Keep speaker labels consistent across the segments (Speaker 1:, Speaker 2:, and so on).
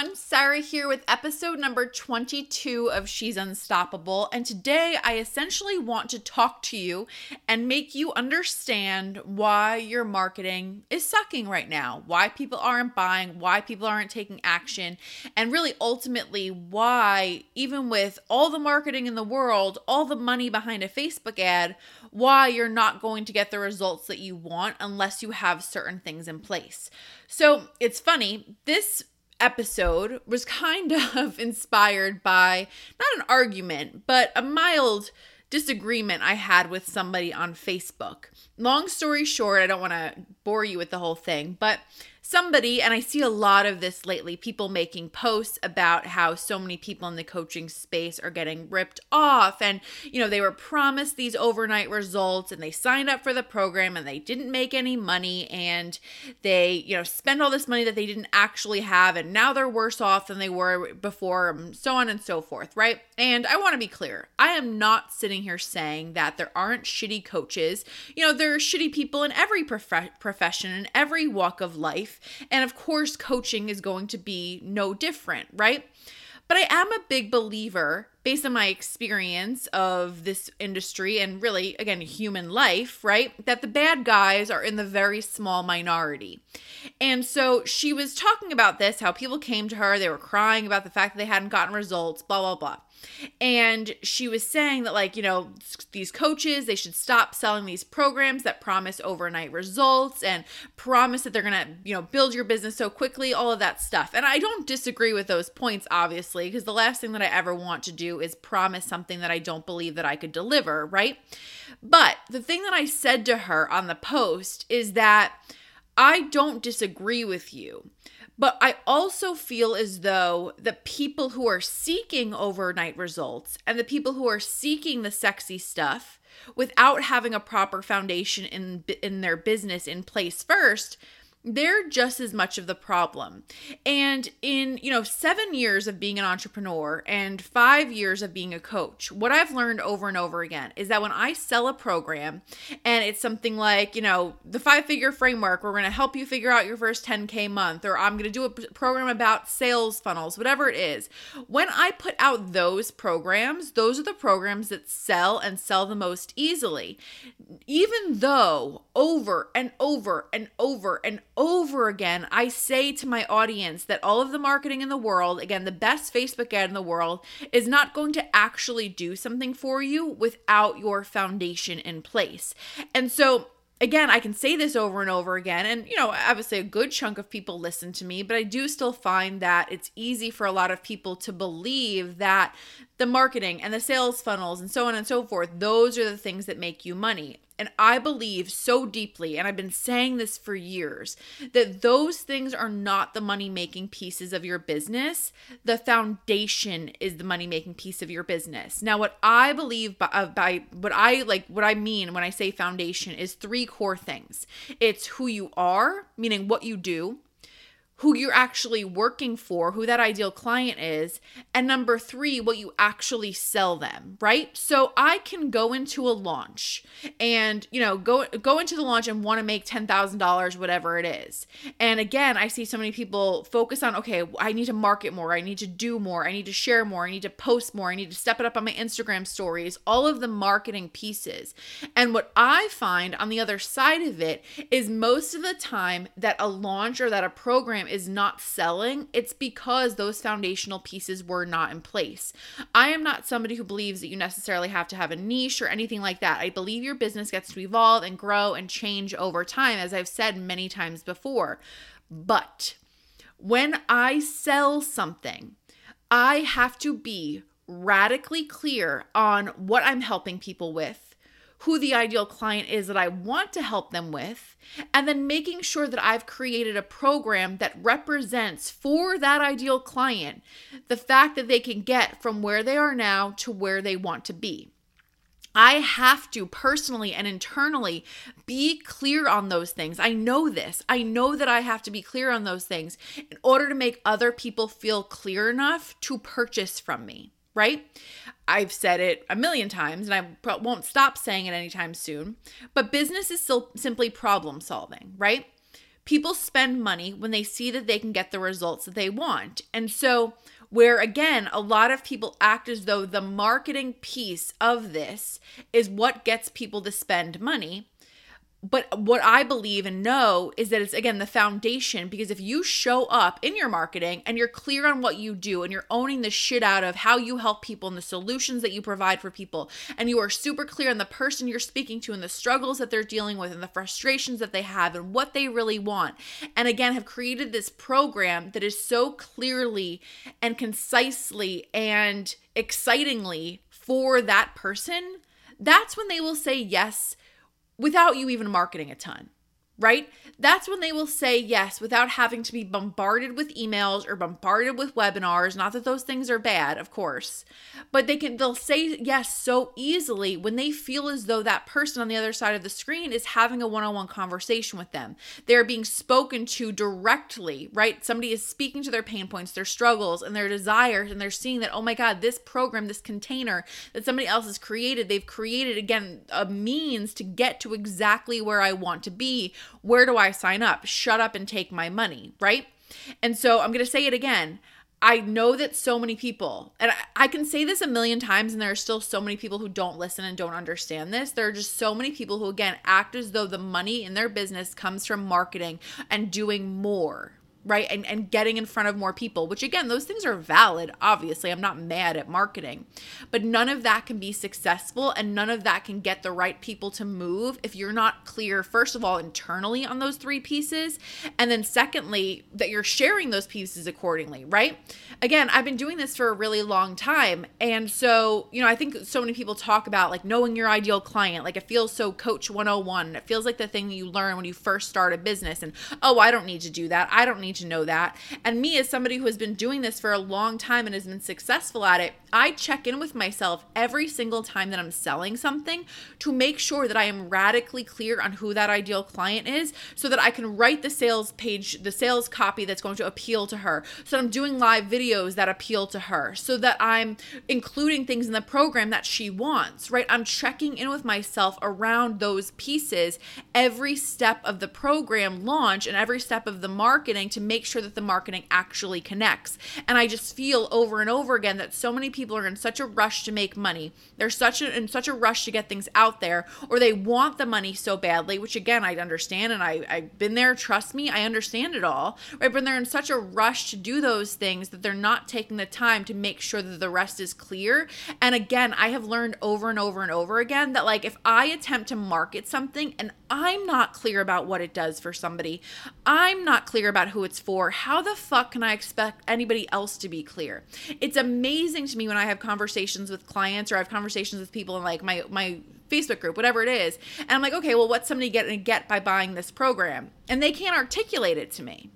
Speaker 1: everyone, Sarah here with episode number 22 of She's Unstoppable. And today I essentially want to talk to you and make you understand why your marketing is sucking right now, why people aren't buying, why people aren't taking action, and really ultimately why, even with all the marketing in the world, all the money behind a Facebook ad, why you're not going to get the results that you want unless you have certain things in place. So it's funny, this episode was kind of inspired by not an argument, but a mild disagreement I had with somebody on Facebook. Long story short, I don't want to bore you with the whole thing, but somebody, and I see a lot of this lately, people making posts about how so many people in the coaching space are getting ripped off. And, you know, they were promised these overnight results and they signed up for the program and they didn't make any money and they, you know, spend all this money that they didn't actually have. And now they're worse off than they were before, and so on and so forth, right? And I want to be clear I am not sitting here saying that there aren't shitty coaches. You know, there are shitty people in every prof- profession, in every walk of life. And of course, coaching is going to be no different, right? But I am a big believer, based on my experience of this industry and really, again, human life, right? That the bad guys are in the very small minority. And so she was talking about this how people came to her, they were crying about the fact that they hadn't gotten results, blah, blah, blah. And she was saying that, like, you know, these coaches, they should stop selling these programs that promise overnight results and promise that they're going to, you know, build your business so quickly, all of that stuff. And I don't disagree with those points, obviously, because the last thing that I ever want to do is promise something that I don't believe that I could deliver, right? But the thing that I said to her on the post is that I don't disagree with you. But I also feel as though the people who are seeking overnight results and the people who are seeking the sexy stuff without having a proper foundation in in their business in place first they're just as much of the problem. And in, you know, 7 years of being an entrepreneur and 5 years of being a coach, what I've learned over and over again is that when I sell a program and it's something like, you know, the five-figure framework, we're going to help you figure out your first 10k month or I'm going to do a program about sales funnels, whatever it is. When I put out those programs, those are the programs that sell and sell the most easily. Even though over and over and over and over again, I say to my audience that all of the marketing in the world, again, the best Facebook ad in the world, is not going to actually do something for you without your foundation in place. And so, again, I can say this over and over again. And, you know, obviously a good chunk of people listen to me, but I do still find that it's easy for a lot of people to believe that the marketing and the sales funnels and so on and so forth, those are the things that make you money. And I believe so deeply, and I've been saying this for years, that those things are not the money making pieces of your business. The foundation is the money making piece of your business. Now, what I believe by, uh, by what I like, what I mean when I say foundation is three core things it's who you are, meaning what you do who you're actually working for, who that ideal client is, and number three, what you actually sell them, right? So I can go into a launch and you know go go into the launch and want to make ten thousand dollars, whatever it is. And again, I see so many people focus on okay, I need to market more, I need to do more, I need to share more, I need to post more, I need to step it up on my Instagram stories, all of the marketing pieces. And what I find on the other side of it is most of the time that a launch or that a program is not selling, it's because those foundational pieces were not in place. I am not somebody who believes that you necessarily have to have a niche or anything like that. I believe your business gets to evolve and grow and change over time, as I've said many times before. But when I sell something, I have to be radically clear on what I'm helping people with who the ideal client is that I want to help them with, and then making sure that I've created a program that represents for that ideal client the fact that they can get from where they are now to where they want to be. I have to personally and internally be clear on those things. I know this. I know that I have to be clear on those things in order to make other people feel clear enough to purchase from me right? I've said it a million times and I won't stop saying it anytime soon. But business is still simply problem solving, right? people spend money when they see that they can get the results that they want. And so, where again, a lot of people act as though the marketing piece of this is what gets people to spend money but what I believe and know is that it's again the foundation because if you show up in your marketing and you're clear on what you do and you're owning the shit out of how you help people and the solutions that you provide for people and you are super clear on the person you're speaking to and the struggles that they're dealing with and the frustrations that they have and what they really want and again have created this program that is so clearly and concisely and excitingly for that person that's when they will say yes without you even marketing a ton right? That's when they will say yes without having to be bombarded with emails or bombarded with webinars. Not that those things are bad, of course, but they can they'll say yes so easily when they feel as though that person on the other side of the screen is having a one-on-one conversation with them. They're being spoken to directly, right? Somebody is speaking to their pain points, their struggles, and their desires and they're seeing that oh my god, this program, this container that somebody else has created, they've created again a means to get to exactly where I want to be where do I sign up? Shut up and take my money, right? And so I'm going to say it again. I know that so many people, and I, can say this a million times, and there are still so many people who don't listen and don't understand this. There are just so many people who, again, act as though the money in their business comes from marketing and doing more, right and and getting in front of more people which again those things are valid obviously. I'm not mad at marketing. But none of that can be successful and none of that can get the right people to move if you're not clear first of all internally on those three pieces and then secondly that you're sharing those pieces accordingly right? Again i've been doing this for a really long time and so you know i think so many people talk about like knowing your ideal client. Like it feels so coach 101 it feels like the thing that you learn when you first start a business and oh i don't need to do that. I don't need need to know that. And me, as somebody who has been doing this for a long time and has been successful at it, I check in with myself every single time that I'm selling something to make sure that I am radically clear on who that ideal client is so that I can write the sales page, the sales copy that's going to appeal to her. So I'm doing live videos that appeal to her, so that I'm including things in the program that she wants, right? I'm checking in with myself around those pieces every step of the program launch and every step of the marketing to make sure that the marketing actually connects. And I just feel over and over again that so many people are in such a rush to make money. They're such a, in such a rush to get things out there, or they want the money so badly, which again, I understand. And I, I've been there. Trust me, I understand it all, right? But they're in such a rush to do those things that they're not taking the time to make sure that the rest is clear. And again, I have learned over and over and over again that like if I attempt to market something and I'm not clear about what it does for somebody, I'm not clear about who it's for, how the fuck can I expect anybody else to be clear? It's amazing to me when I have conversations with clients or I have conversations with people in like my my Facebook group, whatever it is, and I'm like, okay, well, what's somebody going to get by buying this program? And they can't articulate it to me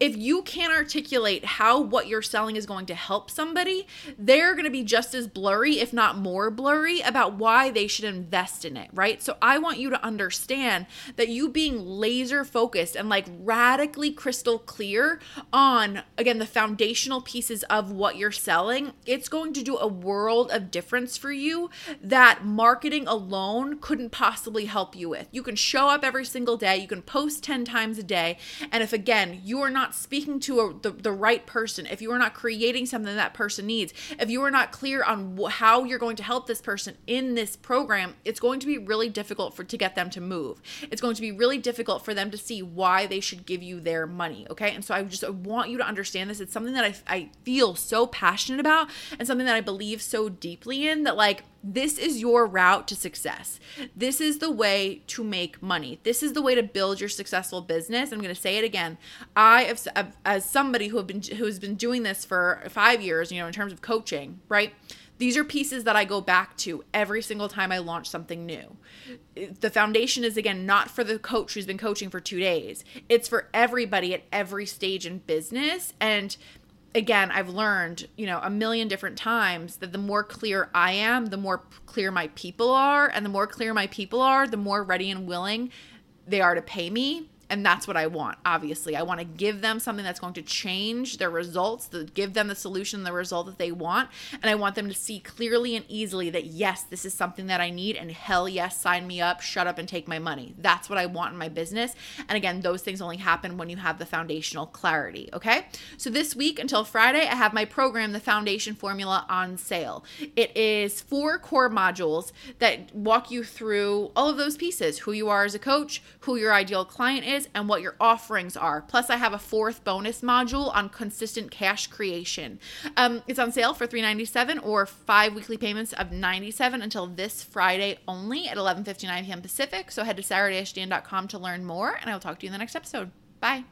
Speaker 1: if you can't articulate how what you're selling is going to help somebody, they're going to be just as blurry, if not more blurry, about why they should invest in it, right? So I want you to understand that you being laser focused and like radically crystal clear on, again, the foundational pieces of what you're selling, it's going to do a world of difference for you that marketing alone couldn't possibly help you with. You can show up every single day, you can post 10 times a day, and if again, you are not speaking to a, the, the right person, if you are not creating something that person needs, if you are not clear on wh- how you're going to help this person in this program, it's going to be really difficult for to get them to move. It's going to be really difficult for them to see why they should give you their money. Okay. And so I just I want you to understand this. It's something that I, I feel so passionate about and something that I believe so deeply in that like this is your route to success. This is the way to make money. This is the way to build your successful business. I'm going to say it again. I, as somebody who have been who has been doing this for five years, you know, in terms of coaching, right? These are pieces that I go back to every single time I launch something new. The foundation is again not for the coach who's been coaching for two days. It's for everybody at every stage in business and again, I've learned, you know, a million different times that the more clear I am, the more clear my people are. And the more clear my people are, the more ready and willing they are to pay me. And that's what I want, obviously. I want to give them something that's going to change their results, to give them the solution, the result that they want. And I want them to see clearly and easily that, yes, this is something that I need. And hell yes, sign me up, shut up, and take my money. That's what I want in my business. And again, those things only happen when you have the foundational clarity. Okay. So this week until Friday, I have my program, The Foundation Formula, on sale. It is four core modules that walk you through all of those pieces who you are as a coach, who your ideal client is, and what your offerings are. Plus, I have a fourth bonus module on consistent cash creation. Um, it's on sale for 397 or five weekly payments of 97 until this Friday only at 11:59 p.m. Pacific. So head to sarah to learn more, and I will talk to you in the next episode. Bye.